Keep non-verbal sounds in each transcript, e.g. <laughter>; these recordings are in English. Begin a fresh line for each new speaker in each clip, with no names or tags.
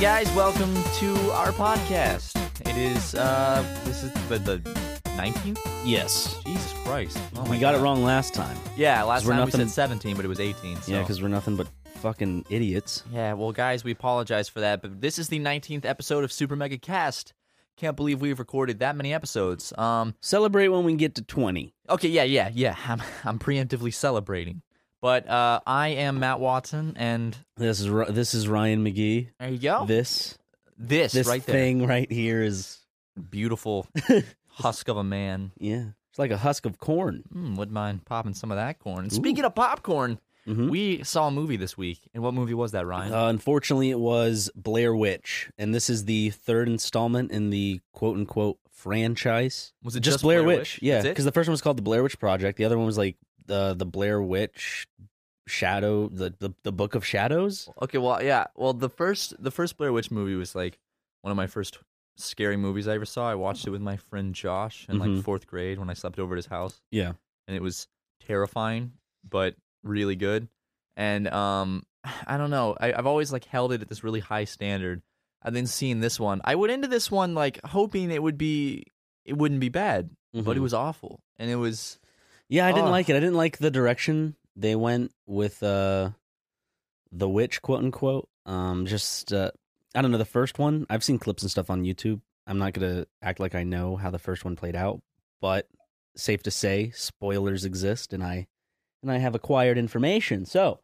Guys, welcome to our podcast. It is uh this is the the 19th?
Yes.
Jesus Christ. Oh my
we got
God.
it wrong last time.
Yeah, last
'Cause we're
time
nothing-
we said 17, but it was 18. So.
Yeah, because we're nothing but fucking idiots.
Yeah, well guys, we apologize for that, but this is the 19th episode of Super Mega Cast. Can't believe we've recorded that many episodes. Um
Celebrate when we get to 20.
okay, yeah, yeah, yeah. <laughs> I'm I'm preemptively celebrating. But uh I am Matt Watson and
This is Ri- this is Ryan McGee.
there you go.
This
this
this
right there.
thing right here is
Beautiful <laughs> husk of a man.
yeah, it's like a husk of corn.
Mm, wouldn't mind popping some of that corn. And Speaking of popcorn,
Mhm.
we saw a movie this week. And what movie was that, Ryan?
Uh, unfortunately, it was Blair Witch, and this is the third installment in the quote unquote franchise.
was it
just, Blair, Witch? Yeah, because the first one was called the Blair Witch Project. The other one was like the the Blair Witch Shadow, the the, the Book of Shadows.
okay, well, yeah. Well, the first the first Blair Witch movie was like one of my first scary movies I ever saw. I watched it with my friend Josh in
Mhm.
like fourth grade when I slept over at his house,
Yeah,
and it was terrifying, but really good. And um, <sighs> I don't know. I, I've always like held it at this really high standard. And then seeing this one, I went into this one like hoping it would be it wouldn't be bad, but it
Mhm.
was awful, and it was
Yeah, I didn't
Ugh.
like it. I didn't like the direction they went with uh the witch, quote unquote. Um just uh I don't know, the first one, I've seen clips and stuff on YouTube. I'm not gonna act like I know how the first one played out, but safe to say, spoilers exist and I and I have acquired information. So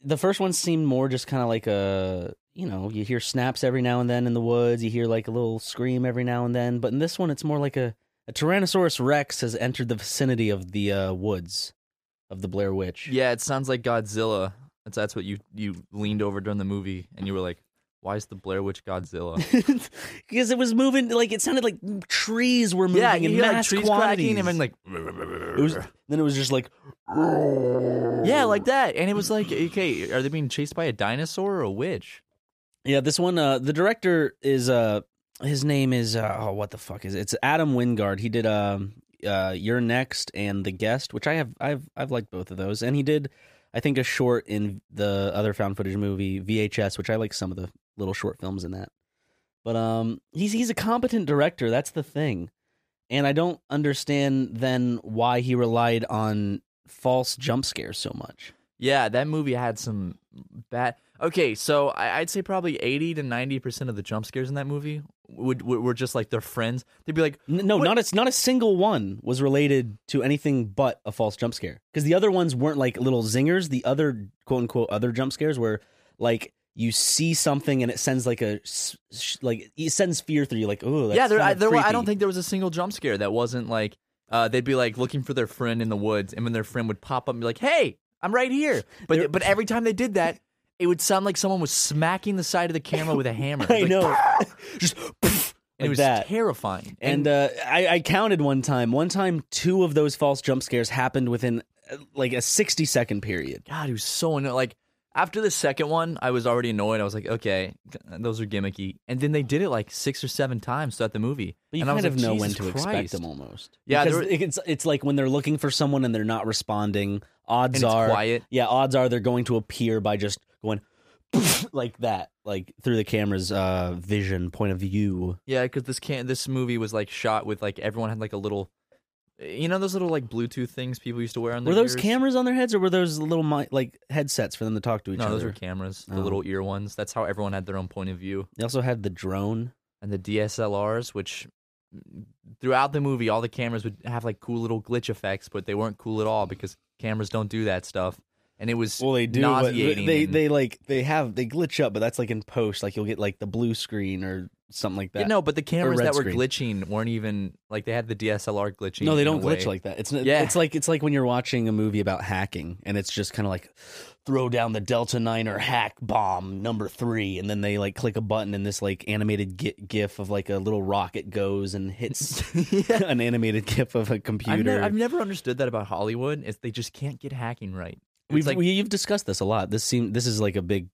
the first one seemed more just kind of like a you know, you hear snaps every now and then in the woods, you hear like a little scream every now and then, but in this one it's more like a a Tyrannosaurus Rex has entered the vicinity of the uh, woods of the Blair Witch.
Yeah, it sounds like Godzilla. That's that's what you you leaned over during the movie, and you were like, "Why is the Blair Witch Godzilla?" <laughs>
because it was moving like it sounded like trees were moving
yeah,
in
hear like
mass
trees
quantities.
and then like,
it was, then it was just like
yeah, like that, and it was like, okay, are they being chased by a dinosaur or a witch?
yeah. This one, uh, the director is uh, his name is uh, oh, what the fuck is it? It's Adam Wingard. He did um, uh, You're Next and The Guest, which I have I've I've liked both of those, and he did I think a short in the other found footage movie VHS, which I like some of the little short films in that. But um, he's he's a competent director. That's the thing, and I don't understand then why he relied on false jump scares so much.
Yeah, that movie had some bad. Okay, so I'd say probably eighty to ninety percent of the jump scares in that movie would, were just like their friends. They'd be like,
No,
What-
not a, not a single one was related to anything but a false jump scare. Because the other ones weren't like little zingers. The other quote unquote other jump scares were like you see something and it sends like a like it sends fear through you. Like oh
yeah, there, I, there. were- I don't think there was a single jump scare that wasn't like uh, they'd be like looking for their friend in the woods, and when their friend would pop up and be like, "Hey, I'm right here," but but every time they did that, it would sound like someone was smacking the side of the camera with a hammer. <laughs>
I <laughs> <laughs>
Like,
know. Just poof,
and it was
that.
terrifying.
And uh, I, I counted one time. One time, two of those false jump scares happened within uh, like a 60 second period.
God, it was so annoying. Like after the second one, I was already annoyed. I was like, okay, those are gimmicky. And then they did it like six or seven times throughout the movie.
But you
and I was
kind of
like,
know when to expect them almost.
Yeah,
Because
there
it's it's like when they're looking for someone and they're not responding. Odds
And it's
are,
quiet.
yeah, odds are they're going to appear by just going <laughs> like that, like through the camera's uh, vision point of view.
Yeah, because this can this movie was like shot with like everyone had like a little, you know, those little like Bluetooth things people used to wear on their
Were those
ears?
cameras on their heads, or were those little mi- like headsets for them to talk to each
No,
other?
those were cameras, the
Oh.
little ear ones. That's how everyone had their own point of view.
They also had the drone.
And the DSLRs, which mm, throughout the movie, all the cameras would have like cool little glitch effects, but they weren't cool at all because cameras don't do that stuff. And it was
Well, they do.
Nauseating.
they
and-
they like they have they glitch up, but that's like in post. Like you'll get like the blue screen or something like that.
Yeah, no, but the cameras that were
screen.
glitching weren't even like they had the DSLR glitching.
No, they don't glitch like that. It's
Yeah.
it's like it's like when you're watching a movie about hacking and it's just kind of like throw down the Delta 9 or hack bomb number three, and then they like click a button and this like animated gif of like a little rocket goes and hits <laughs> <laughs> an animated gif of a computer.
I've, ne- I've never understood that about Hollywood. Is they just can't get hacking right.
We've
like,
we, you've discussed this a lot. This seem this is like a big.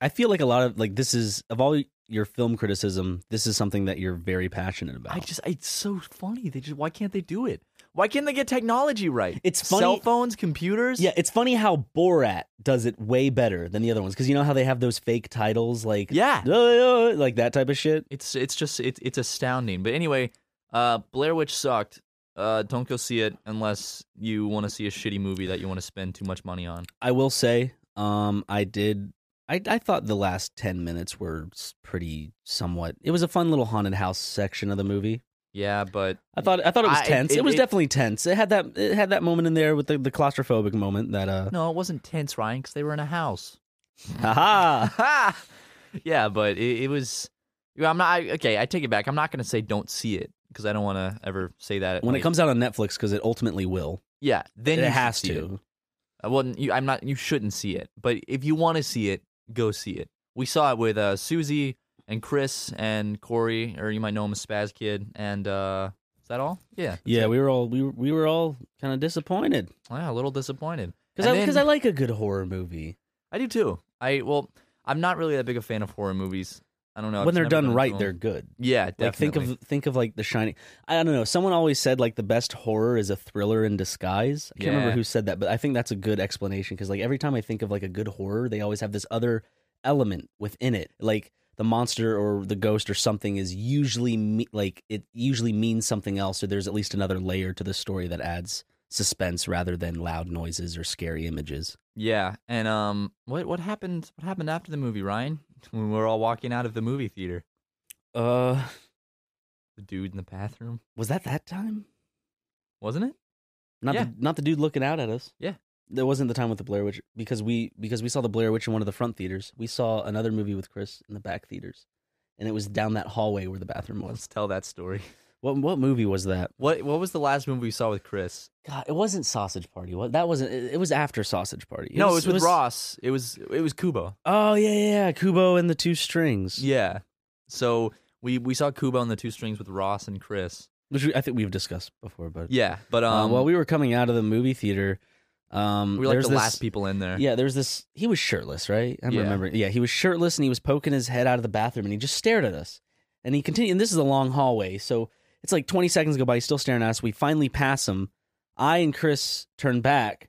I feel like a lot of like this is of all your film criticism. This is something that you're very passionate about.
I just it's so funny. They just why can't they do it? Why can't they get technology right?
It's funny-
Cell phones, computers.
Yeah, it's funny how Borat does it way better than the other ones because you know how they have those fake titles like
Yeah.
Like that type of shit.
It's it's just it's it's astounding. But anyway, uh, Blair Witch sucked. Uh, don't go see it unless you want to see a shitty movie that you want to spend too much money on.
I will say, um, I did. I I thought the last ten minutes were pretty somewhat. It was a fun little haunted house section of the movie.
Yeah, but
I thought I thought it was
I-
tense. It,
it-
was
it-
definitely tense. It had that it had that moment in there with the, the claustrophobic moment that uh.
no, it wasn't tense, Ryan, because they were in a house.
Haha. Ha!
Ha <laughs> Yeah, but it, it was. I'm not I, okay. I take it back. I'm not going to say don't see it because I don't want to ever say that.
when it comes out on Netflix, because it ultimately will.
yeah, then
it
you
has to.
It. Well, you, I'm not. You shouldn't see it, but if you want to see it, go see it. We saw it with uh, Susie and Chris and Corey, or you might know him as Spaz Kid. And uh, is that all? Yeah.
Yeah,
it.
we were all we were, we were all kind of disappointed
Yeah, a little disappointed
because I because I like a good horror movie
I do too. I well, I'm not really that big a fan of horror movies. I don't know
when they're done right. They're good.
yeah.
Like
Definitely.
think of think of like The Shining. I don't know. Someone always said like the best horror is a thriller in disguise. I can't remember who said that, but I think that's a good explanation because like every time I think of like a good horror, they always have this other element within it, like the monster or the ghost or something is usually me- like it usually means something else, or there's at least another layer to the story that adds suspense rather than loud noises or scary images.
Yeah, and um, what what happened? What happened after the movie, Ryan? <laughs> When we were all walking out of the movie theater,
Uh,
the dude in the bathroom,
was that that time?
wasn't it?
Not
Yeah.
the, not the dude looking out at us.
Yeah.
That wasn't the time with the Blair Witch because we because we saw the Blair Witch in one of the front theaters. We saw another movie with Chris in the back theaters, and it was down that hallway where the bathroom was.
Let's tell that story. <laughs>
What what movie was that?
What what was the last movie we saw with Chris?
God, it wasn't Sausage Party. What that wasn't. It, it was after Sausage Party.
no, it was with Ross. It was it was Kubo.
Oh yeah, yeah, yeah, Kubo and the Two Strings.
Yeah. So we we saw Kubo and the two strings with Ross and Chris.
which we, I think we've discussed before. But
Yeah, but
uh,
um,
while we were coming out of the movie theater, um,
we were like the
this,
last people in there.
Yeah, there was this. He was shirtless, right? I
Yeah.
remember. Yeah, he was shirtless and he was poking his head out of the bathroom and he just stared at us. And he continued. And this is a long hallway, so it's like 20 seconds go by. He's still staring at us. We finally pass him. I and Chris turn back,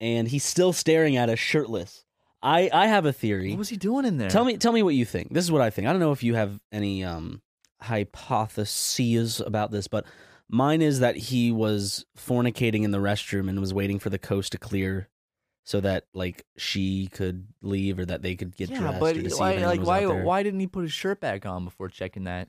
and he's still staring at us, shirtless. I I have a theory.
What was he doing in there?
Tell me tell me what you think. This is what I think. I don't know if you have any um hypotheses about this, but mine is that he was fornicating in the restroom and was waiting for the coast to clear so that like she could leave or that they could get
Yeah,
dressed
but
or to see
why, like why why didn't he put his shirt back on before checking that?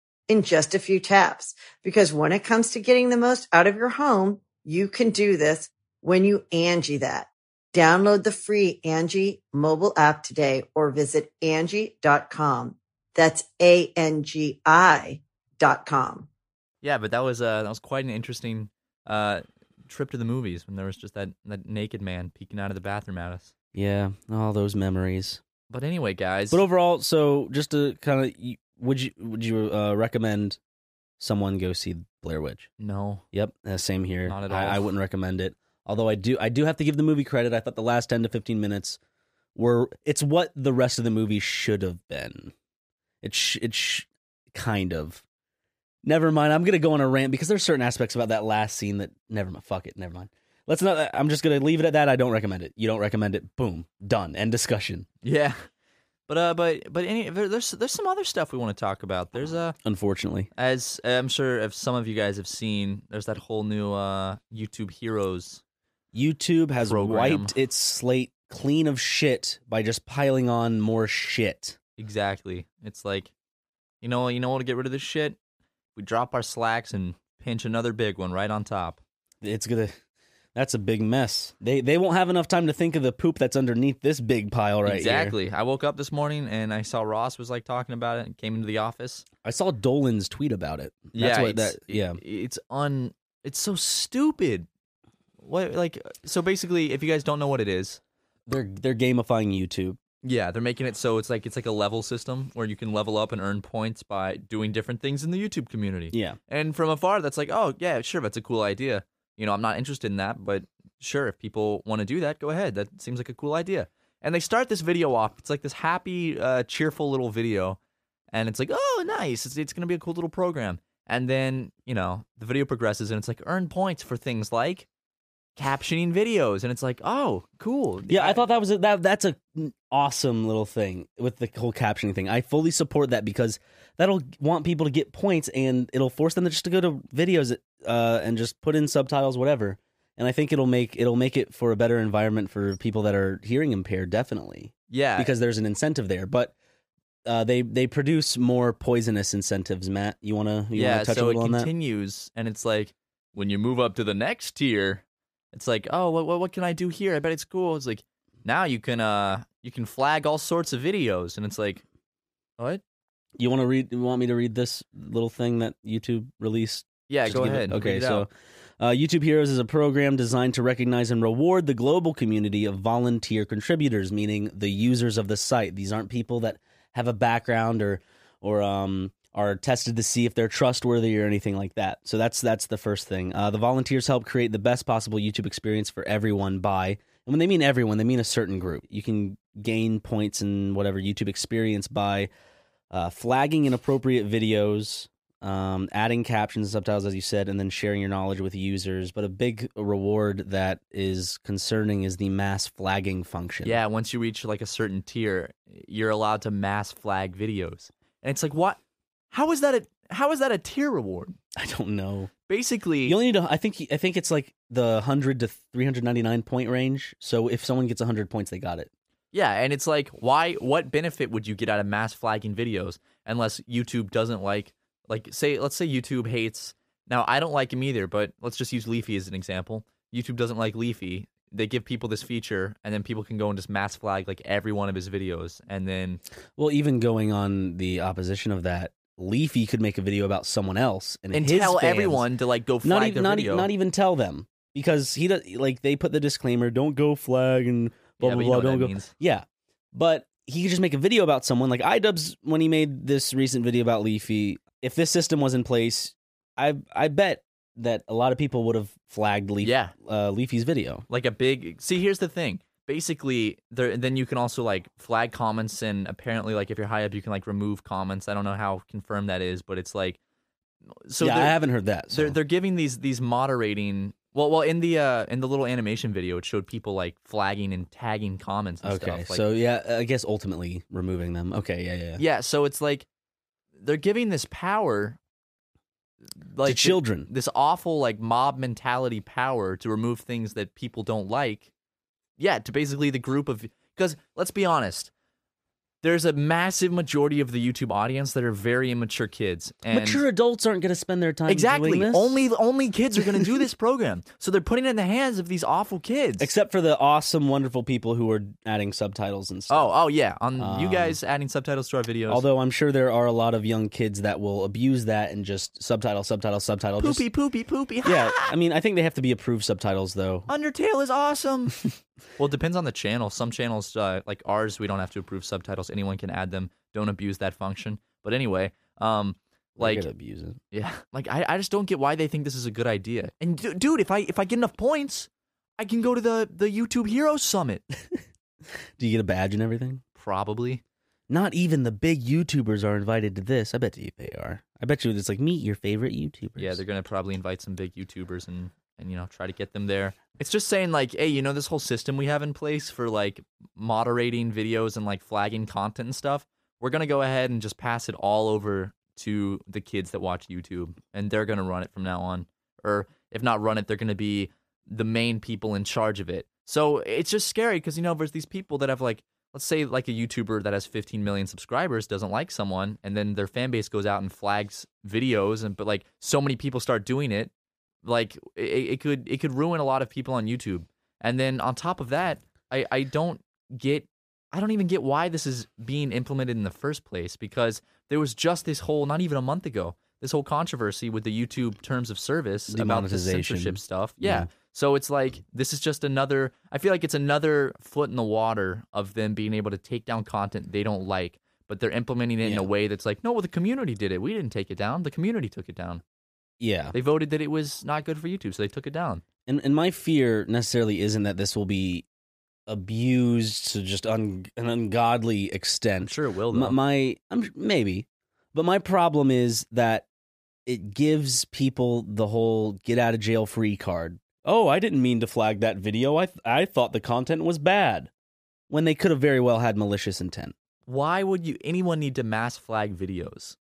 in just a few taps. Because when it comes to getting the most out of your home, you can do this when you Angi that. Download the free Angi mobile app today or visit Angi.com. That's A-N-G-I dot com.
Yeah, but that was uh that was quite an interesting uh trip to the movies when there was just that that naked man peeking out of the bathroom at us.
Yeah, all those memories.
But anyway, guys.
But overall, so just to kind of, would you would you uh, recommend someone go see Blair Witch?
no.
Yep, uh, same here.
Not at
I,
all.
I wouldn't recommend it. Although I do, I do have to give the movie credit. I thought the last ten to fifteen minutes were it's what the rest of the movie should have been. It's sh- it sh- kind of. Never mind. I'm gonna go on a rant because there's certain aspects about that last scene that never mind. Fuck it. Never mind. Let's not. I'm just gonna leave it at that. I don't recommend it. You don't recommend it. Boom. Done. End discussion.
Yeah. But uh but but any there's there's some other stuff we want to talk about. There's uh
Unfortunately.
as I'm sure if some of you guys have seen, there's that whole new uh YouTube Heroes.
YouTube has
Program.
wiped its slate clean of shit by just piling on more shit.
Exactly. It's like you know you know what to get rid of this shit? We drop our slacks and pinch another big one right on top.
It's gonna. That's a big mess. They they won't have enough time to think of the poop that's underneath this big pile right here.
exactly. I woke up this morning and I saw Ross was like talking about it and came into the office.
I saw Dolan's tweet about it. That's
yeah,
what
it's,
that. Yeah,
it's un. It's so stupid. What like so basically, if you guys don't know what it is,
they're they're gamifying YouTube.
yeah, they're making it so it's like it's like a level system where you can level up and earn points by doing different things in the YouTube community.
Yeah,
And from afar, that's like, oh yeah, sure, that's a cool idea. You know, I'm not interested in that, but sure, if people want to do that, go ahead. That seems like a cool idea. And they start this video off. It's like this happy, uh, cheerful little video, and it's like, oh, nice. It's it's gonna be a cool little program. And then you know the video progresses, and it's like earn points for things like captioning videos, and it's like, oh, cool.
yeah. I thought that was a, that. That's a awesome little thing with the whole captioning thing. I fully support that because that'll want people to get points, and it'll force them to just to go to videos uh, and just put in subtitles, whatever. And I think it'll make it'll make it for a better environment for people that are hearing impaired, definitely.
yeah,
because there's an incentive there. But uh, they they produce more poisonous incentives. Matt, you wanna you
yeah.
wanna touch
so it
that?
continues, and it's like when you move up to the next tier, it's like, oh, what, what what can I do here? I bet it's cool. It's like now you can uh you can flag all sorts of videos, and it's like, what?
You want to read? You want me to read this little thing that YouTube released?
Yeah,
Just
go
give it-
ahead.
okay, so. Uh, YouTube Heroes is a program designed to recognize and reward the global community of volunteer contributors, meaning the users of the site. These aren't people that have a background or or um, are tested to see if they're trustworthy or anything like that. So that's that's the first thing. Uh, the volunteers help create the best possible YouTube experience for everyone by, and when they mean everyone, they mean a certain group. You can gain points in whatever YouTube experience by uh, flagging inappropriate videos, um, adding captions and subtitles, as you said, and then sharing your knowledge with users. But a big reward that is concerning is the mass flagging function.
Yeah, once you reach like a certain tier, you're allowed to mass flag videos, and it's like, what? How is that a how is that a tier reward?
I don't know.
Basically,
You only need. To, I think. I think it's like the hundred to three hundred ninety nine point range. So if someone gets hundred points, they got it.
Yeah, and it's like, why? What benefit would you get out of mass flagging videos unless YouTube doesn't like, like, say, let's say YouTube hates. Now, I don't like him either, but let's just use Leafy as an example. YouTube doesn't like Leafy. They give people this feature, and then people can go and just mass flag like every one of his videos, and then
Well, even going on the opposition of that, Leafy could make a video about someone else and,
and tell
fans-
everyone to like go flag
not even not, e-
video.
not even tell them because he does like they put the disclaimer don't go flag and blah
yeah,
blah blah don't go
means.
yeah but he could just make a video about someone like iDubbbz when he made this recent video about Leafy if this system was in place I I bet that a lot of people would have flagged Leaf,
Yeah.
uh, Leafy's video.
like a big see here's the thing basically there then you can also like flag comments and apparently like if you're high up you can like remove comments i don't know how confirmed that is but it's like so
yeah, I haven't heard that. So.
they're they're giving these these moderating well well in the uh in the little animation video it showed people like flagging and tagging comments and
okay,
stuff like,
so yeah, I guess ultimately removing them. Okay, yeah, yeah.
yeah so it's like they're giving this power like
to children.
this awful like mob mentality power to remove things that people don't like. Yeah, to basically the group of because let's be honest, there's a massive majority of the YouTube audience that are very immature kids. And
Mature adults aren't going to spend their time
exactly
doing this.
only only kids are going to do this <laughs> program. So they're putting it in the hands of these awful kids.
except for the awesome, wonderful people who are adding subtitles and stuff.
oh oh yeah, on you
Um,
guys adding subtitles to our videos.
Although I'm sure there are a lot of young kids that will abuse that and just subtitle, subtitle, subtitle. just-
poopy poopy poopy.
yeah, <laughs> I mean, I think they have to be approved subtitles though.
Undertale is awesome. <laughs> well, it depends on the channel. Some channels, uh, like ours, we don't have to approve subtitles. Anyone can add them. Don't abuse that function. But anyway, um, like,
abuse it.
yeah, <laughs> like I, I just don't get why they think this is a good idea. And du- dude, if I if I get enough points, I can go to the the YouTube Heroes Summit. <laughs>
Do you get a badge and everything?
Probably.
Not even the big YouTubers are invited to this. I bet you they are. I bet you it's like meet your favorite YouTubers.
Yeah, they're gonna probably invite some big YouTubers and and you know try to get them there. It's just saying like, hey, you know this whole system we have in place for like moderating videos and like flagging content and stuff. We're gonna go ahead and just pass it all over to the kids that watch YouTube, and they're gonna run it from now on. Or if not run it, they're gonna be the main people in charge of it. So it's just scary because you know there's these people that have like let's say like a YouTuber that has 15 million subscribers doesn't like someone, and then their fan base goes out and flags videos, and but like so many people start doing it, like it, it could it could ruin a lot of people on YouTube. And then on top of that, I I don't get I don't even get why this is being implemented in the first place because there was just this whole not even a month ago this whole controversy with the YouTube terms of service about the censorship stuff. Yeah.
Yeah.
So it's like this is just another I feel like it's another foot in the water of them being able to take down content they don't like, but they're implementing it in a way that's like, no, well the community did it. We didn't take it down. The community took it down.
Yeah.
They voted that it was not good for YouTube, so they took it down.
And and my fear necessarily isn't that this will be abused to just un, an ungodly
I'm
extent.
sure it will
My, my I'm maybe, but my problem is that it gives people the whole get out of jail free card. Oh, I didn't mean to flag that video. I th- I thought the content was bad, when they could have very well had malicious intent.
Why would you anyone need to mass flag videos?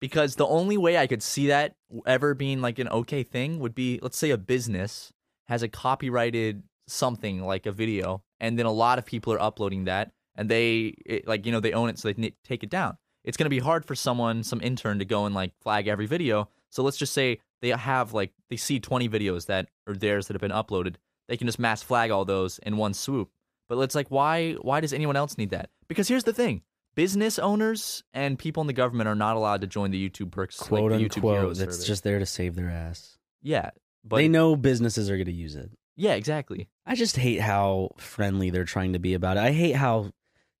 Because the only way I could see that ever being like an okay thing would be let's say a business has a copyrighted something like a video and then a lot of people are uploading that and they it, like you know they own it so they take it down. It's going to be hard for someone some intern to go and like flag every video. So let's just say they have like they see 20 videos that are theirs that have been uploaded. They can just mass flag all those in one swoop. But it's like why why does anyone else need that? Because here's the thing. Business owners and people in the government are not allowed to join the YouTube perks
Quote
like
unquote. That's
service.
just there to save their ass.
yeah, but
they know businesses are going to use it.
yeah, exactly.
I just hate how friendly they're trying to be about it. I hate how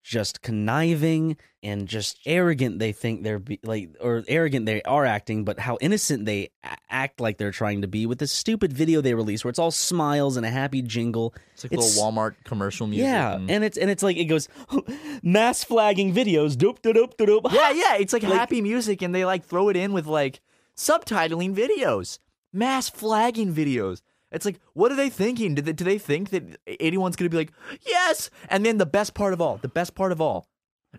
just conniving and just arrogant they think they're be, like or arrogant they are acting but how innocent they a- act like they're trying to be with this stupid video they release where it's all smiles and a happy jingle
It's like
It's-
little Walmart commercial music.
yeah
and-
and it's and it's like it goes <laughs> mass flagging videos doop doop doop doop doop
yeah, yeah. It's like, <laughs>
Like-
happy music, and they like throw it in with like subtitling videos, mass flagging videos. It's like, what are they thinking? Do they, do they think that anyone's going to be like, yes? And then the best part of all, the best part of all,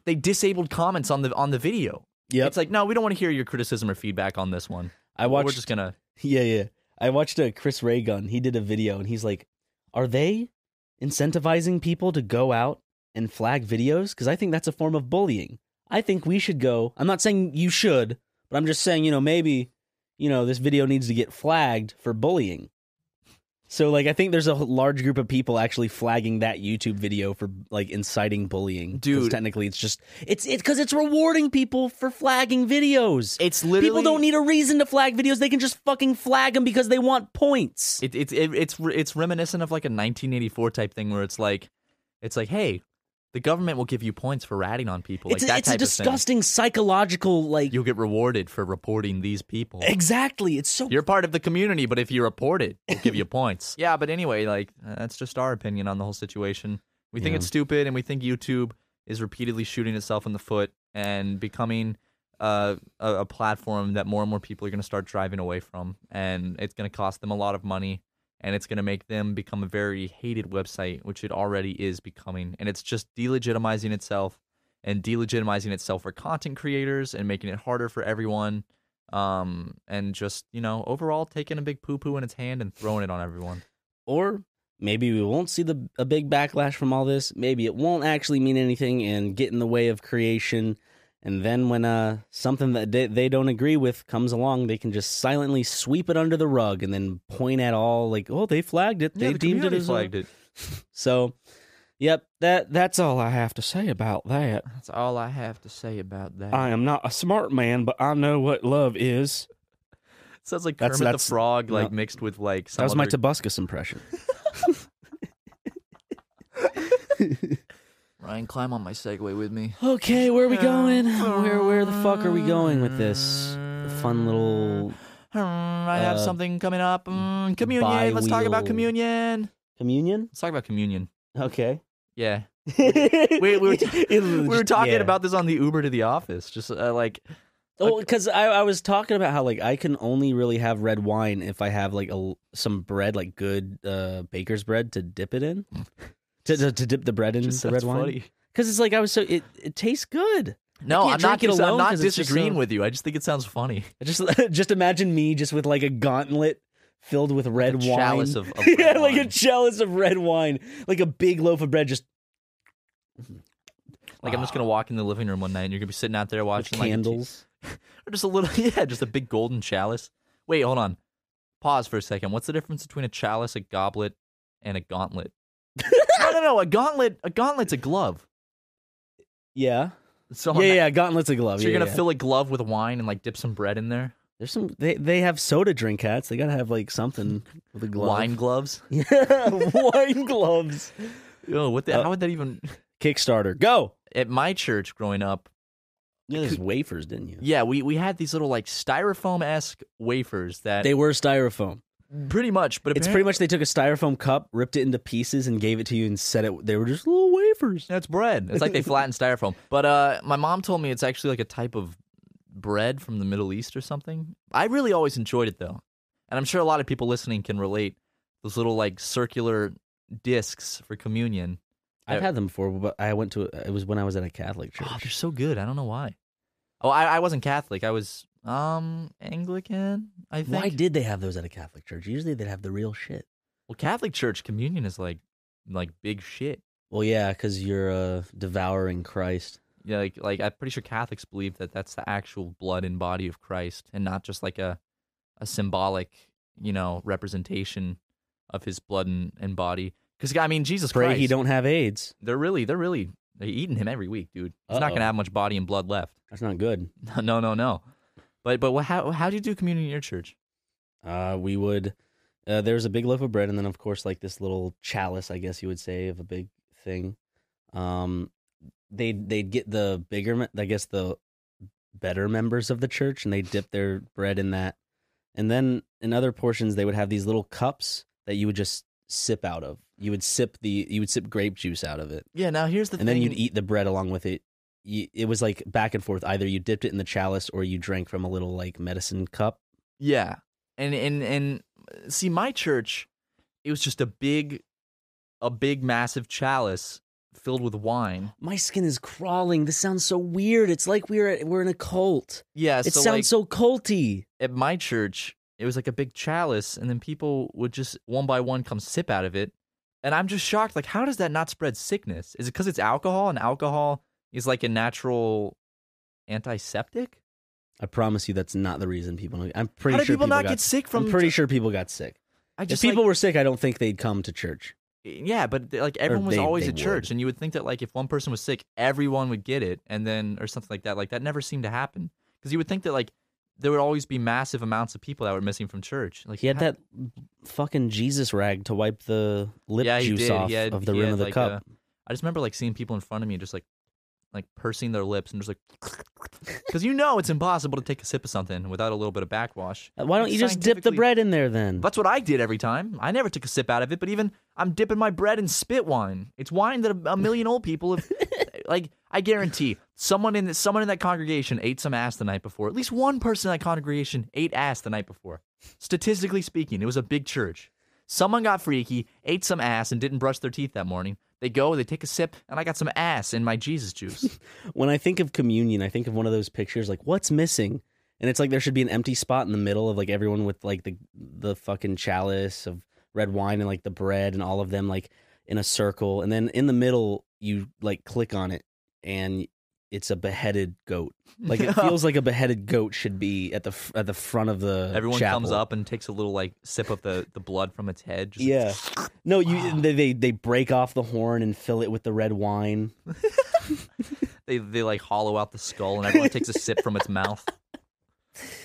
they disabled comments on the on the video.
Yeah,
It's like, no, we don't want to hear your criticism or feedback on this one.
I watched.
We're just gonna. <laughs>
Yeah, yeah. I watched a Chris Ray Gun. He did a video and he's like, "Are they incentivizing people to go out and flag videos? Because I think that's a form of bullying. I think we should go. I'm not saying you should, but I'm just saying, you know, maybe, you know, this video needs to get flagged for bullying. So, like, I think there's a large group of people actually flagging that YouTube video for like inciting bullying.
Dude.
technically, it's just it's it's because it's rewarding people for flagging videos.
It's literally
People don't need a reason to flag videos. They can just fucking flag them because they want points.
It, it, it, it's it's reminiscent of like a 1984 type thing where it's like, it's like, hey, The government will give you points for ratting on people.
it's
like
a,
that
it's a
type
disgusting psychological like.
You'll get rewarded for reporting these people.
Exactly. It's so.
You're part of the community, but if you report it, we'll give you <laughs> points. Yeah, but anyway, like that's just our opinion on the whole situation. We think
Yeah.
it's stupid, and we think YouTube is repeatedly shooting itself in the foot and becoming uh, a, a platform that more and more people are going to start driving away from, and it's going to cost them a lot of money, and it's going to make them become a very hated website, which it already is becoming, and it's just delegitimizing itself and delegitimizing itself for content creators and making it harder for everyone um, and just you know overall taking a big poo poo in its hand and throwing it on everyone.
or maybe we won't see the a big backlash from all this. Maybe it won't actually mean anything and get in the way of creation. And then when uh something that they, they don't agree with comes along, they can just silently sweep it under the rug and then point at all like, oh, they flagged it. They
the
deemed it as
flagged it. <laughs>
So, yep, that that's all I have to say about that.
That's all I have to say about that.
I am not a smart man, but I know what love is. <laughs>
Sounds like
That's-
Kermit
that's-
the Frog, like mixed with like
That was my Tobuscus impression. <laughs>
Ryan, climb on my Segway with me.
Okay, where are we going? Where where the fuck are we going with this fun little
I have
Uh,
something coming up. Mm, communion. Let's talk about
bi-wheel-
communion.
communion?
Let's talk about communion.
Okay.
Yeah, <laughs>
we
we were we were talking about this on the Uber to the office. Just uh, like
Oh, because I, I was talking about how like I can only really have red wine if I have like a some bread, like good uh, baker's bread, to dip it in, <laughs> to to, to dip the bread in
just
the red wine. Because it's like I was so it it tastes good.
No, I'm not. dis- I'm not
'cause it's just
disagreeing
so-
with you. I just think it sounds funny. <laughs>
I Just <laughs> just imagine me just with like a gauntlet filled with red
a
wine,
chalice of- of <laughs>
yeah,
red
like a chalice of red wine, like a big loaf of bread, just
Like I'm just gonna walk in the living room one night and you're gonna be sitting out there
with
watching like,
candles.
or just a little, yeah, just a big golden chalice. Wait, hold on. Pause for a second. What's the difference between a chalice, a goblet, and a gauntlet? No. A gauntlet, a gauntlet's a glove.
Yeah,
So
yeah, yeah. Gauntlets of glove.
So you're
yeah,
gonna
yeah.
fill a glove with wine and like dip some bread in there.
There's some. They they have soda drink hats. They gotta have like something with a glove.
Wine gloves. <laughs>
Yeah, wine <laughs> gloves.
Oh, what the?
Uh,
how would that even?
Kickstarter, go.
At my church growing up,
You had wafers, didn't you?
yeah, we we had these little like styrofoam esque wafers that
They were styrofoam.
Pretty much, but
It's pretty much they took a styrofoam cup, ripped it into pieces, and gave it to you and said it. They were just little wafers.
That's bread. It's like they flattened styrofoam. <laughs> But uh, my mom told me it's actually like a type of bread from the Middle East or something. I really always enjoyed it though, and I'm sure a lot of people listening can relate. Those little like circular discs for communion.
I've had them before, but I went to. It was when I was at a Catholic church.
Oh, they're so good. I don't know why. Oh, I, I wasn't Catholic. I was um Anglican. I think.
Why did they have those at a Catholic church? Usually they'd have the real shit.
well, Catholic Church communion is like like big shit.
Well, yeah, because you're uh, devouring Christ.
Yeah, like like I'm pretty sure Catholics believe that that's the actual blood and body of Christ, and not just like a a symbolic, you know, representation of his blood and, and body. Because I mean, Jesus
Pray
Christ,
he don't have AIDS.
They're really, they're really, they're eating him every week, dude. He's not
Uh-oh.
gonna have much body and blood left.
That's not good. <laughs>
no, no, no. But but how how do you do communion in your church?
Uh, we would. Uh, there's a big loaf of bread, and then of course, like this little chalice, I guess you would say, of a big thing. Um, they they'd get the bigger, I guess the better members of the church, and they dip their bread in that. And then in other portions, they would have these little cups that you would just sip out of. You would sip the you would sip grape juice out of it,
Yeah. Now here's the
and
thing.
then you'd eat the bread along with it. You, it was like back and forth. Either you dipped it in the chalice, or you drank from a little like medicine cup.
Yeah. And and and uh, see my church it was just a big a big massive chalice filled with wine.
My skin is crawling. This sounds so weird. It's like we're at, we're in a cult.
Yeah,
It
so
sounds
like
so culty.
at my church it was like a big chalice and then people would just one by one come sip out of it. And I'm just shocked like how does that not spread sickness? Is it cuz it's alcohol and alcohol is like a natural antiseptic?
I promise you, that's not the reason people. I'm pretty
how do
sure
people, not
got,
get sick from
I'm pretty sure people got sick.
I just, If
people
like-
were sick, I don't think they'd come to church.
Yeah, but like everyone was
they-
always
they
at church,
would.
and you would think that like if one person was sick, everyone would get it, and then or something like that. Like that never seemed to happen because you would think that like there would always be massive amounts of people that were missing from church. Like
He had
how-
that fucking Jesus rag to wipe the lip
Yeah,
juice
did.
off
had-
of the rim of the
like,
cup.
a- I just remember like seeing people in front of me just like like pursing their lips and just like <laughs> because you know it's impossible to take a sip of something without a little bit of backwash.
Uh, Why don't
It's
you just dip the bread in there then?
That's what I did every time. I never took a sip out of it, but even I'm dipping my bread in spit wine. It's wine that a, a million old people have. <laughs> like I guarantee, someone in someone in that congregation ate some ass the night before. At least one person in that congregation ate ass the night before. Statistically speaking, it was a big church. Someone got freaky, ate some ass, and didn't brush their teeth that morning. They go, they take a sip, and I got some ass in my Jesus juice. <laughs>
when I think of communion, I think of one of those pictures like what's missing, and it's like there should be an empty spot in the middle of like everyone with like the the fucking chalice of red wine and like the bread and all of them like in a circle, and then in the middle you like click on it and it's a beheaded goat. <laughs> Like it feels like a beheaded goat should be at the f- at the front of the
Everyone comes up and takes a little like sip of the, the blood from its head. Just
Yeah. <laughs> No, you they, they they break off the horn and fill it with the red wine. <laughs>
they they like hollow out the skull and everyone takes a sip from its mouth.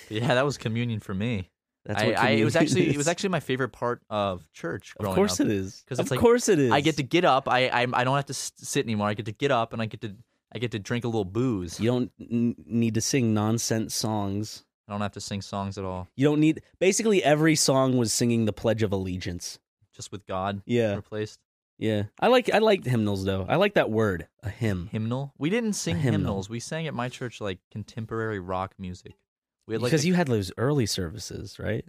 Yeah, that was communion for me.
That's
I,
what
I, it was
communion
actually it
is.
was actually my favorite part of church.
Of course
up.
it is.
'Cause
Of
it's like,
course it is.
I get to get up. I, I I don't have to sit anymore. I get to get up and I get to I get to drink a little booze.
You don't n- need to sing nonsense songs.
I don't have to sing songs at all.
You don't need. Basically, every song was singing the Pledge of Allegiance.
Just with God
Yeah,
replaced.
yeah. I like. I like hymnals though. I like that word, a hymn.
Hymnal. We didn't sing
hymnal.
hymnals. We sang at my church like contemporary rock music. We had like
because
a-
you had those early services, right?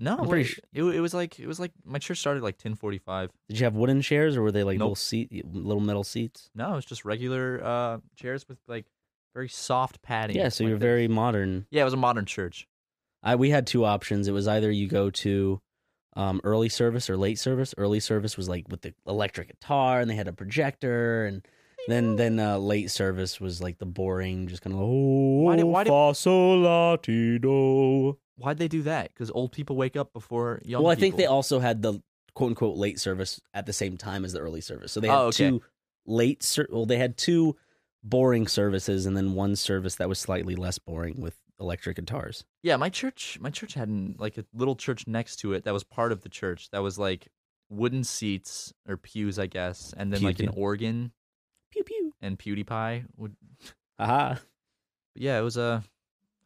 No.
I'm pretty
wait, it, it was like it was like my church started like ten forty five.
Did you have wooden chairs or were they like
Nope.
little seat, little metal seats?
No, it was just regular uh, chairs with like very soft padding.
Yeah, so
like
you're
this.
very modern.
Yeah, it was a modern church.
I we had two options. It was either you go to um, early service or late service. Early service was like with the electric guitar and they had a projector, and then then uh, late service was like the boring, just kind of like, oh
Why did- why did-
fa sol la ti do.
Why'd they do that? Because old people wake up before young.
Well, I think they also had the quote unquote late service at the same time as the early service. So they had
Oh, okay.
two late. Ser- well, they had two boring services and then one service that was slightly less boring with electric guitars.
Yeah, my church. My church had like a little church next to it that was part of the church. That was like wooden seats or pews, I guess, and then
Pew,
like an organ
Pew pew.
and PewDiePie would.
Aha.
But yeah, it was a.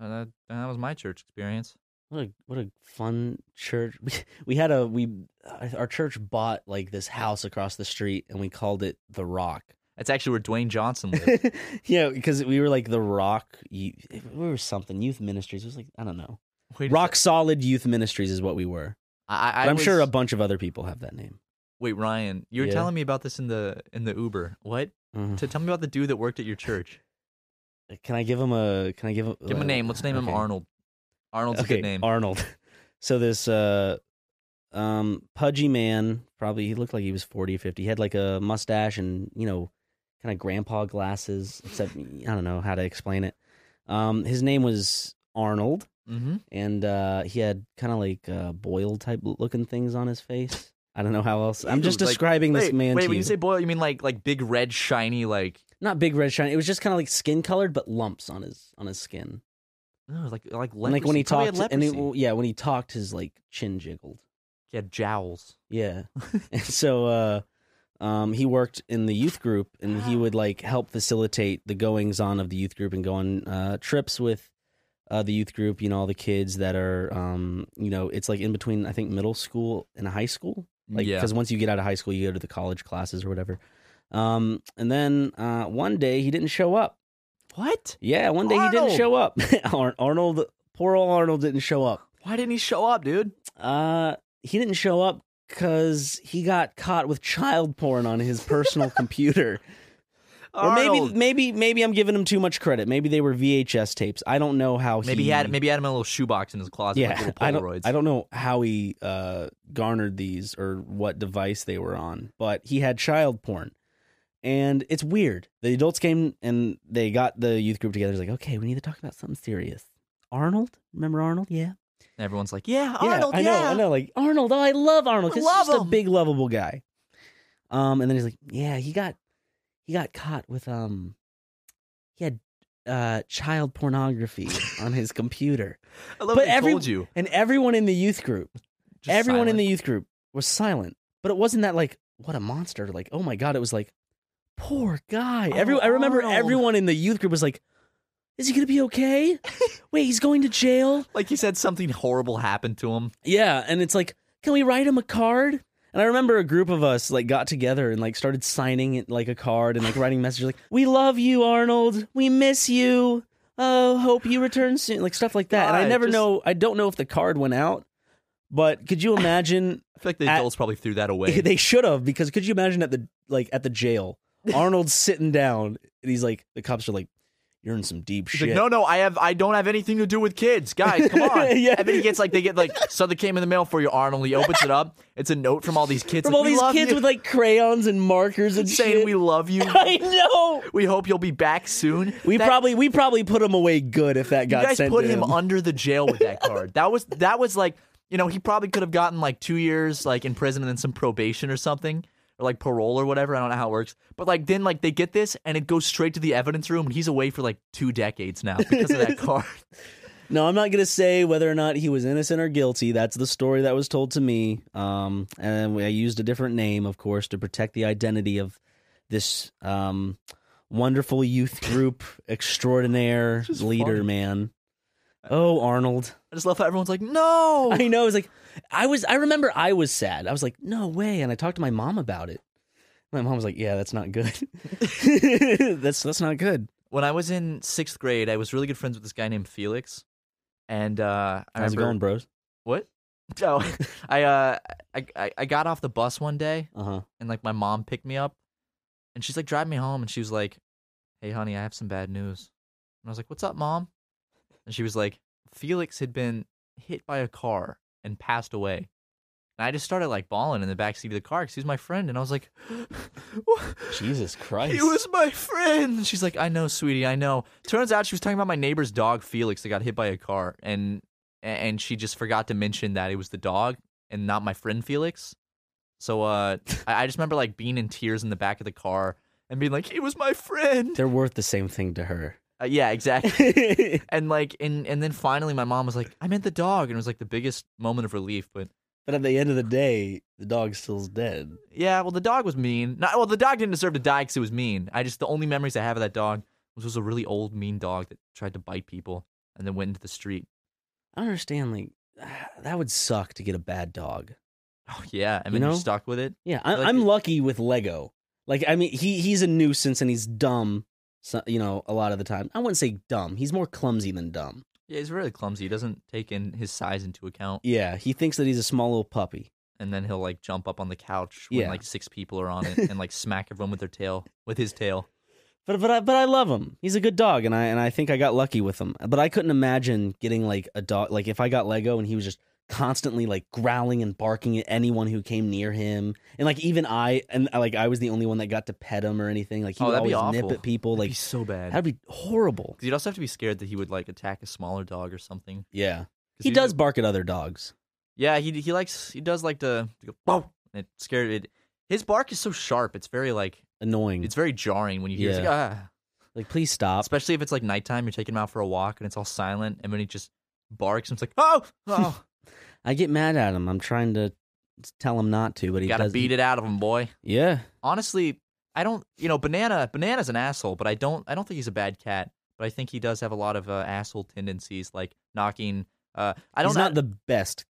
Uh, that was my church experience.
What a what a fun church. We, <laughs> we had a we uh, our church bought like this house across the street and we called it The Rock.
That's actually where Dwayne Johnson lived. <laughs>
yeah, because we were like the Rock. We were something youth ministries. It was like I don't know.
Wait,
Rock solid youth ministries is what we were.
I,
I'm sure a bunch of other people have that name.
Wait, Ryan, you were
Yeah.
telling me about this in the in the Uber. What?
Mm-hmm.
To tell me about the dude that worked at your church.
Can I give him a? Can I give him?
Give him a uh, name. Let's name him. Arnold. Arnold's
okay,
a good name.
Arnold. <laughs> So this uh um pudgy man, probably he looked like he was 40 or 50. He had like a mustache and, you know, kind of grandpa glasses, except I don't know how to explain it. Um his name was Arnold
mm-hmm.
and uh he had kind of like uh boil type looking things on his face. I don't know how else. I'm just
like-
describing this
wait,
man
Wait, when
you.
you say boil, you mean like like big red shiny like
Not big red shiny. It was just kind of like skin colored but lumps on his on his skin.
No, like like
And like when he
Probably had
talked and he,
leprosy.
yeah, when he talked his like chin jiggled.
he had jowls.
Yeah. <laughs> and so uh um he worked in the youth group and he would like help facilitate the goings on of the youth group and go on uh trips with uh the youth group, you know, all the kids that are um you know, it's like in between I think middle school and high school. Like
yeah.
cuz once you get out of high school you go to the college classes or whatever. Um and then uh one day he didn't show up.
What?
Yeah, one day he didn't show up. <laughs> Ar- Arnold poor old Arnold didn't show up.
Why didn't he show up, dude?
Uh, he didn't show up because he got caught with child porn on his personal <laughs> computer. Or maybe, maybe, maybe I'm giving him too much credit. Maybe they were VHS tapes. I don't know how he.
maybe he had maybe he had him in a little shoebox in his closet,
Yeah,
like little
I don't. I don't know how he uh, garnered these or what device they were on, but he had child porn, and it's weird. The adults came and they got the youth group together. It's like, okay, we need to talk about something serious. Arnold, remember Arnold? Yeah,
Everyone's like, yeah,
yeah,
Arnold,
I know,
yeah.
I know. Like Arnold, oh, I love Arnold.
Love
he's just a big, lovable guy. Um, and then he's like, yeah, he got he got caught with um, he had uh child pornography <laughs> on his computer,
I love
But every-
told you.
and everyone in the youth group,
Just
everyone in the youth group was silent. But it wasn't that like what a monster. Like oh my god, it was like Poor guy.
Oh,
Every I remember
Arnold.
everyone in the youth group was like, "Is he gonna be okay? <laughs> Wait, he's going to jail."
Like he said something horrible happened to him.
Yeah, and it's like, can we write him a card? And I remember a group of us like got together and like started signing it like a card and like writing <laughs> messages like, "We love you, Arnold. We miss you. Oh, hope you return soon." Like stuff like that. and I never
just-
know. I don't know if the card went out, but could you <laughs> imagine?
I feel like the
At-
adults probably threw that away.
they should have because could you imagine at the like at the jail, <laughs> Arnold's sitting down and he's like, the cops are like, "You're in some deep
He's
shit."
like, no, no, I have, I don't have anything to do with kids, guys. Come <laughs> on.
Yeah.
And then he gets like, they get like, something came in the mail for you, Arnold. He opens it up. It's a note from all these kids.
From
like,
all
"We
these
love
kids
you,"
with like crayons and markers and
saying
shit.
we love you. <laughs>
I know.
We hope you'll be back soon.
We
That-
probably we probably put him away good if that
you guys
sent
put
to
him under the jail with that card. That was that was like you know he probably could have gotten like two years like in prison and then some probation or something or like parole or whatever. I don't know how it works, but like then like they get this and it goes straight to the evidence room and he's away for like two decades now because of that <laughs> card.
No, I'm not going to say whether or not he was innocent or guilty. That's the story that was told to me. Um, and I used a different name, of course, to protect the identity of this um, wonderful youth group <laughs> extraordinaire leader,
funny.
man. Oh, Arnold.
I just love how everyone's like, no.
I know. It was like, I was, I remember I was sad. I was like, no way. And I talked to my mom about it. My mom was like, yeah, that's not good. <laughs> that's, that's not good.
when I was in sixth grade, I was really good friends with this guy named Felix, and uh, I
How's it going, bros?
what? <laughs> Oh, I uh, I, I I got off the bus one day,
Uh huh.
and like my mom picked me up, and she's like driving me home, and she was like, "Hey, honey, I have some bad news," and I was like, "What's up, mom?" And she was like, "Felix had been hit by a car and passed away." And I just started like bawling in the backseat of the car because he was my friend, and I was like, <laughs> "What?"
Jesus <laughs> Christ.
He was my friend. And She's like, I know, sweetie, I know. Turns out she was talking about my neighbor's dog, Felix, that got hit by a car, and and she just forgot to mention that it was the dog and not my friend Felix. So uh, <laughs> I, I just remember like being in tears in the back of the car and being like, he was my friend.
They're worth the same thing to her.
Uh, yeah, exactly. <laughs> and like, and and then finally, my mom was like, I meant the dog, and it was like the biggest moment of relief. But
But at the end of the day, the dog still's dead.
yeah, well, the dog was mean. Not well, the dog didn't deserve to die because it was mean. I just the only memories I have of that dog was was a really old, mean dog that tried to bite people and then went into the street.
I don't understand. Like <sighs> that would suck to get a bad dog.
Oh yeah, and
You
then you're stuck with it.
Yeah, I,
Like
I'm lucky with Lego. Like, I mean, he he's a nuisance and he's dumb. So, you know, a lot of the time, I wouldn't say dumb. He's more clumsy than dumb.
Yeah, he's really clumsy. He doesn't take in his size into account,
Yeah, he thinks that he's a small little puppy.
and then he'll like jump up on the couch when
Yeah.
like six people are on it <laughs> and like smack everyone with their tail with his tail.
But but I, but I love him. He's a good dog, and I and I think I got lucky with him. But I couldn't imagine getting like a dog. Like if I got Lego and he was just constantly like growling and barking at anyone who came near him, and like even I and like I was the only one that got to pet him or anything. Like he
Oh,
would always nip at people.
That'd
Like
so bad.
that'd be horrible.
you'd also have to be scared that he would like attack a smaller dog or something.
Yeah, he does bark at other dogs.
Yeah, he he likes he does like to, to go "Bow!" and it scared it. His bark is so sharp. It's very like
Annoying.
it's very jarring when you hear. it. Like, ah.
like please stop.
Especially if it's like nighttime, you're taking him out for a walk and it's all silent, and when he just barks, and it's like, oh, oh,
I get mad at him. I'm trying to tell him not to, but he
you gotta beat it out of him, boy.
Yeah,
Honestly, I don't, you know, banana, banana's an asshole, but I don't, I don't think he's a bad cat. But I think he does have a lot of uh, asshole tendencies, like knocking. Uh, I don't
he's not the best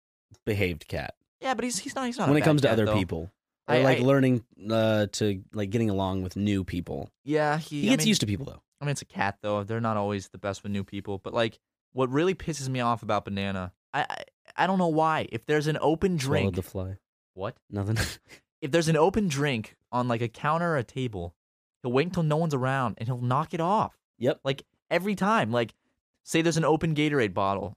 behaved cat
yeah, but he's he's not. He's not.
when it comes to other
though.
people.
I-
like
I-
learning uh, to like getting along with new people.
Yeah, he,
He
I
gets
mean-
used to people though.
I mean, it's a cat though. They're not always the best with new people. But like, what really pisses me off about Banana, I I, I don't know why. If there's an open
Swallowed
drink,
the fly.
what?
Nothing. <laughs>
If there's an open drink on like a counter or a table, he'll wait until no one's around and he'll knock it off.
yep.
Like every time. Like, say there's an open Gatorade bottle,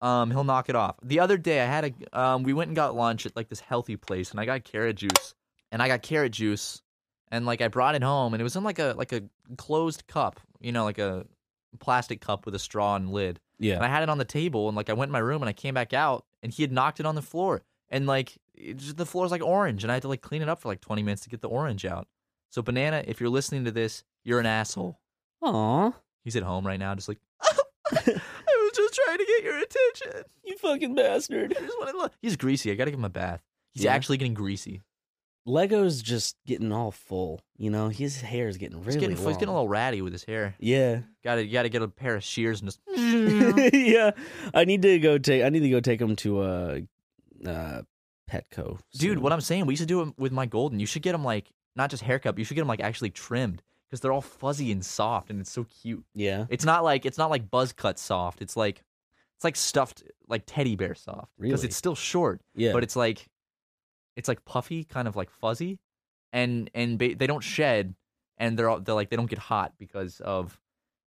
um, he'll knock it off. The other day, I had a um, we went and got lunch at like this healthy place, and I got carrot juice, and I got carrot juice, and like I brought it home, and it was in like a like a closed cup, you know, like a plastic cup with a straw and lid. And
Yeah.
I had it on the table, and like I went in my room, and I came back out, and he had knocked it on the floor, and like it just, the floor's like orange, and I had to like clean it up for like 20 minutes to get the orange out. So banana, if you're listening to this, you're an asshole.
Aw.
He's at home right now, just like <laughs> <laughs> I was just trying to get your attention.
You fucking bastard.
I just want to look. He's greasy. I gotta give him a bath. He's
Yeah.
actually getting greasy.
Lego's just getting all full. You know, his hair is getting really
He's getting,
long.
he's getting a little ratty with his hair.
yeah,
Got to, got to get a pair of shears and just. <laughs> <laughs>
yeah. I need to go take. I need to go take him to uh, uh, Petco.
Dude,
soon.
what I'm saying, we should do it with my golden. You should get him like not just haircut, you should get him like actually trimmed because they're all fuzzy and soft, and it's so cute.
Yeah,
It's not like it's not like buzz cut soft. It's like it's like stuffed like teddy bear soft because
Really?
it's still short,
yeah.
but it's like it's like puffy, kind of like fuzzy, and and ba- they don't shed, and they're all, they're like they don't get hot because of.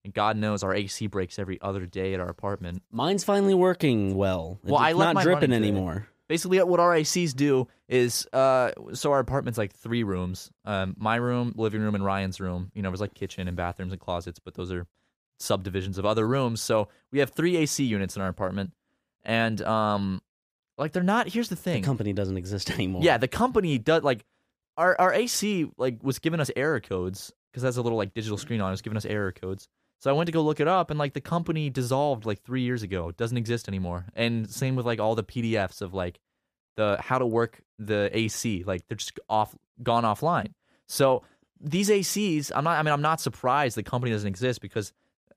And God knows our AC breaks every other day at our apartment.
mine's finally working well.
Well,
it's
I left
not dripping
running today.
anymore.
basically what our ACs do is uh so our apartment's like three rooms. Um my room, living room, and Ryan's room. You know, there's like kitchen and bathrooms and closets, but those are subdivisions of other rooms. So we have three AC units in our apartment. And um like they're not here's the thing: The
company doesn't exist <laughs> anymore.
yeah, the company does like our our AC like was giving us error codes because that's a little like digital screen on it, it was giving us error codes. So I went to go look it up and like the company dissolved like 3 years ago. It doesn't exist anymore. And same with like all the PDFs of like the how to work the AC. Like they're just off gone offline. So these ACs, I'm not I mean I'm not surprised the company doesn't exist because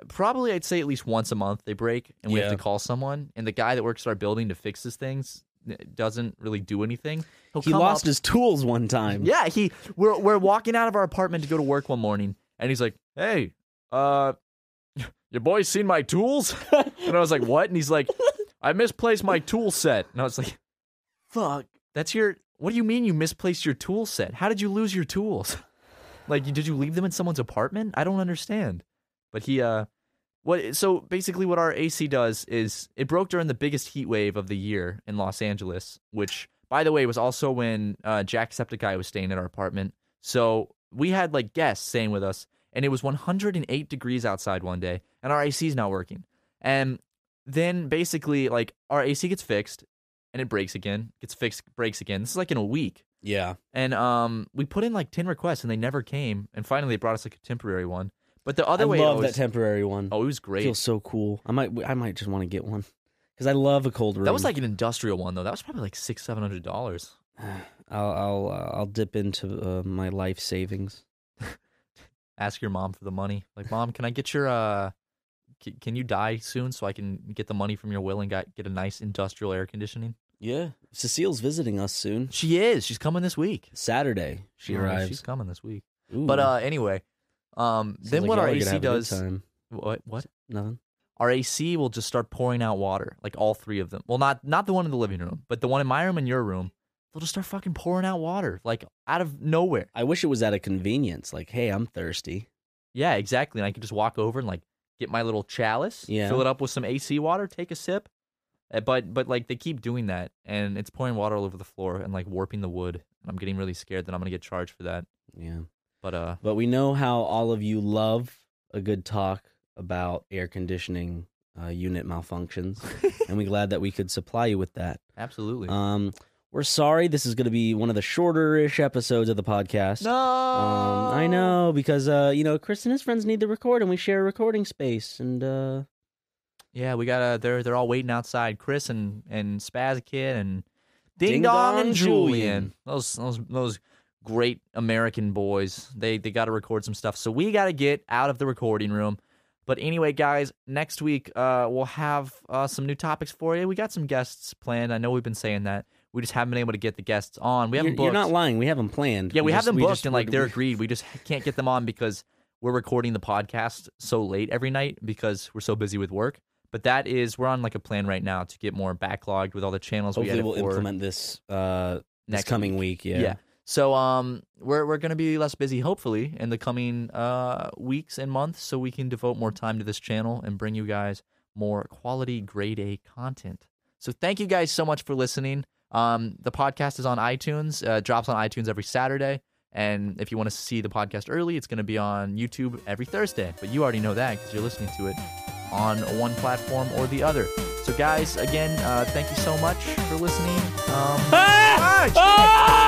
probably I'd say at least once a month they break and we have to call someone and the guy that works at our building to fix these things doesn't really do anything. He'll
he lost
up-
his tools one time.
yeah, he we're we're walking out of our apartment to go to work one morning, and he's like, "Hey, uh, <laughs> your boy's seen my tools?" <laughs> and I was like, "What?" And he's like, "I misplaced my tool set." And I was like, "Fuck, that's your. What do you mean you misplaced your tool set? How did you lose your tools? <laughs> like, did you leave them in someone's apartment? I don't understand." But he uh. What so basically what our AC does is it broke during the biggest heat wave of the year in Los Angeles, which by the way was also when uh, Jacksepticeye was staying at our apartment. So we had like guests staying with us, and it was 108 degrees outside one day, and our AC is not working. And then basically like our AC gets fixed, and it breaks again, gets fixed, breaks again. This is like in a week.
yeah.
And um, we put in like 10 requests, and they never came. And finally, they brought us like a temporary one. But the other
I
way, it
love
always-
that temporary one.
oh, it was great.
feels so cool. I might. I might just want to get one because I love a cold room.
That was like an industrial one though. That was probably like six, seven hundred dollars. <sighs>
I'll I'll uh, I'll dip into uh, my life savings. <laughs>
Ask your mom for the money. Like, mom, can I get your uh, c- can you die soon so I can get the money from your will and get get a nice industrial air conditioning?
Yeah, Cecile's visiting us soon.
She is. She's coming this week.
Saturday she
Oh,
arrives.
She's coming this week.
Ooh.
But uh, anyway, um, then
like
what
y'all
our
are gonna
AC
have a good
does.
time.
What what?
Nothing.
Our AC will just start pouring out water, like all three of them. Well, not not the one in the living room, but the one in my room and your room. They'll just start fucking pouring out water, like out of nowhere.
I wish it was at a convenience. Like, hey, I'm thirsty.
Yeah, exactly. And I could just walk over and like get my little chalice,
Yeah.
fill it up with some AC water, take a sip. Uh, But but like they keep doing that, and it's pouring water all over the floor and like warping the wood. And I'm getting really scared that I'm gonna get charged for that.
Yeah.
But uh,
But we know how all of you love a good talk about air conditioning uh, unit malfunctions, and we're glad that we could supply you with that. <laughs>
absolutely.
Um, we're sorry this is going to be one of the shorter-ish episodes of the podcast.
no,
Um, I know because uh, you know Chris and his friends need to record, and we share a recording space. And uh,
Yeah, we gotta. They're they're all waiting outside. Chris and and Spaz Kid and Ding,
Ding
Dong,
Dong
and
Julian.
Julian. Those those those great American boys. They they got to record some stuff. So we got to get out of the recording room. But anyway, guys, next week uh, we'll have uh, some new topics for you. We got some guests planned. I know we've been saying that. We just haven't been able to get the guests on. We
you're,
haven't booked.
you're not lying. We have them planned.
Yeah, we, have
just-
them booked
just-
and like they're
we-
agreed. We just can't get them on because we're recording the podcast so late every night because we're so busy with work. But that is we're on like a plan right now to get more backlogged with all the channels we
Hopefully, we'll
for
implement this uh, this
next
coming week. yeah.
Yeah. So um we're we're gonna be less busy hopefully in the coming uh weeks and months so we can devote more time to this channel and bring you guys more quality grade A content. So thank you guys so much for listening. Um the podcast is on iTunes, uh, drops on iTunes every Saturday. And if you want to see the podcast early, it's going to be on YouTube every Thursday. But you already know that because you're listening to it on one platform or the other. So, guys, again, uh, thank you so much for listening. Um, <laughs> ah! shit!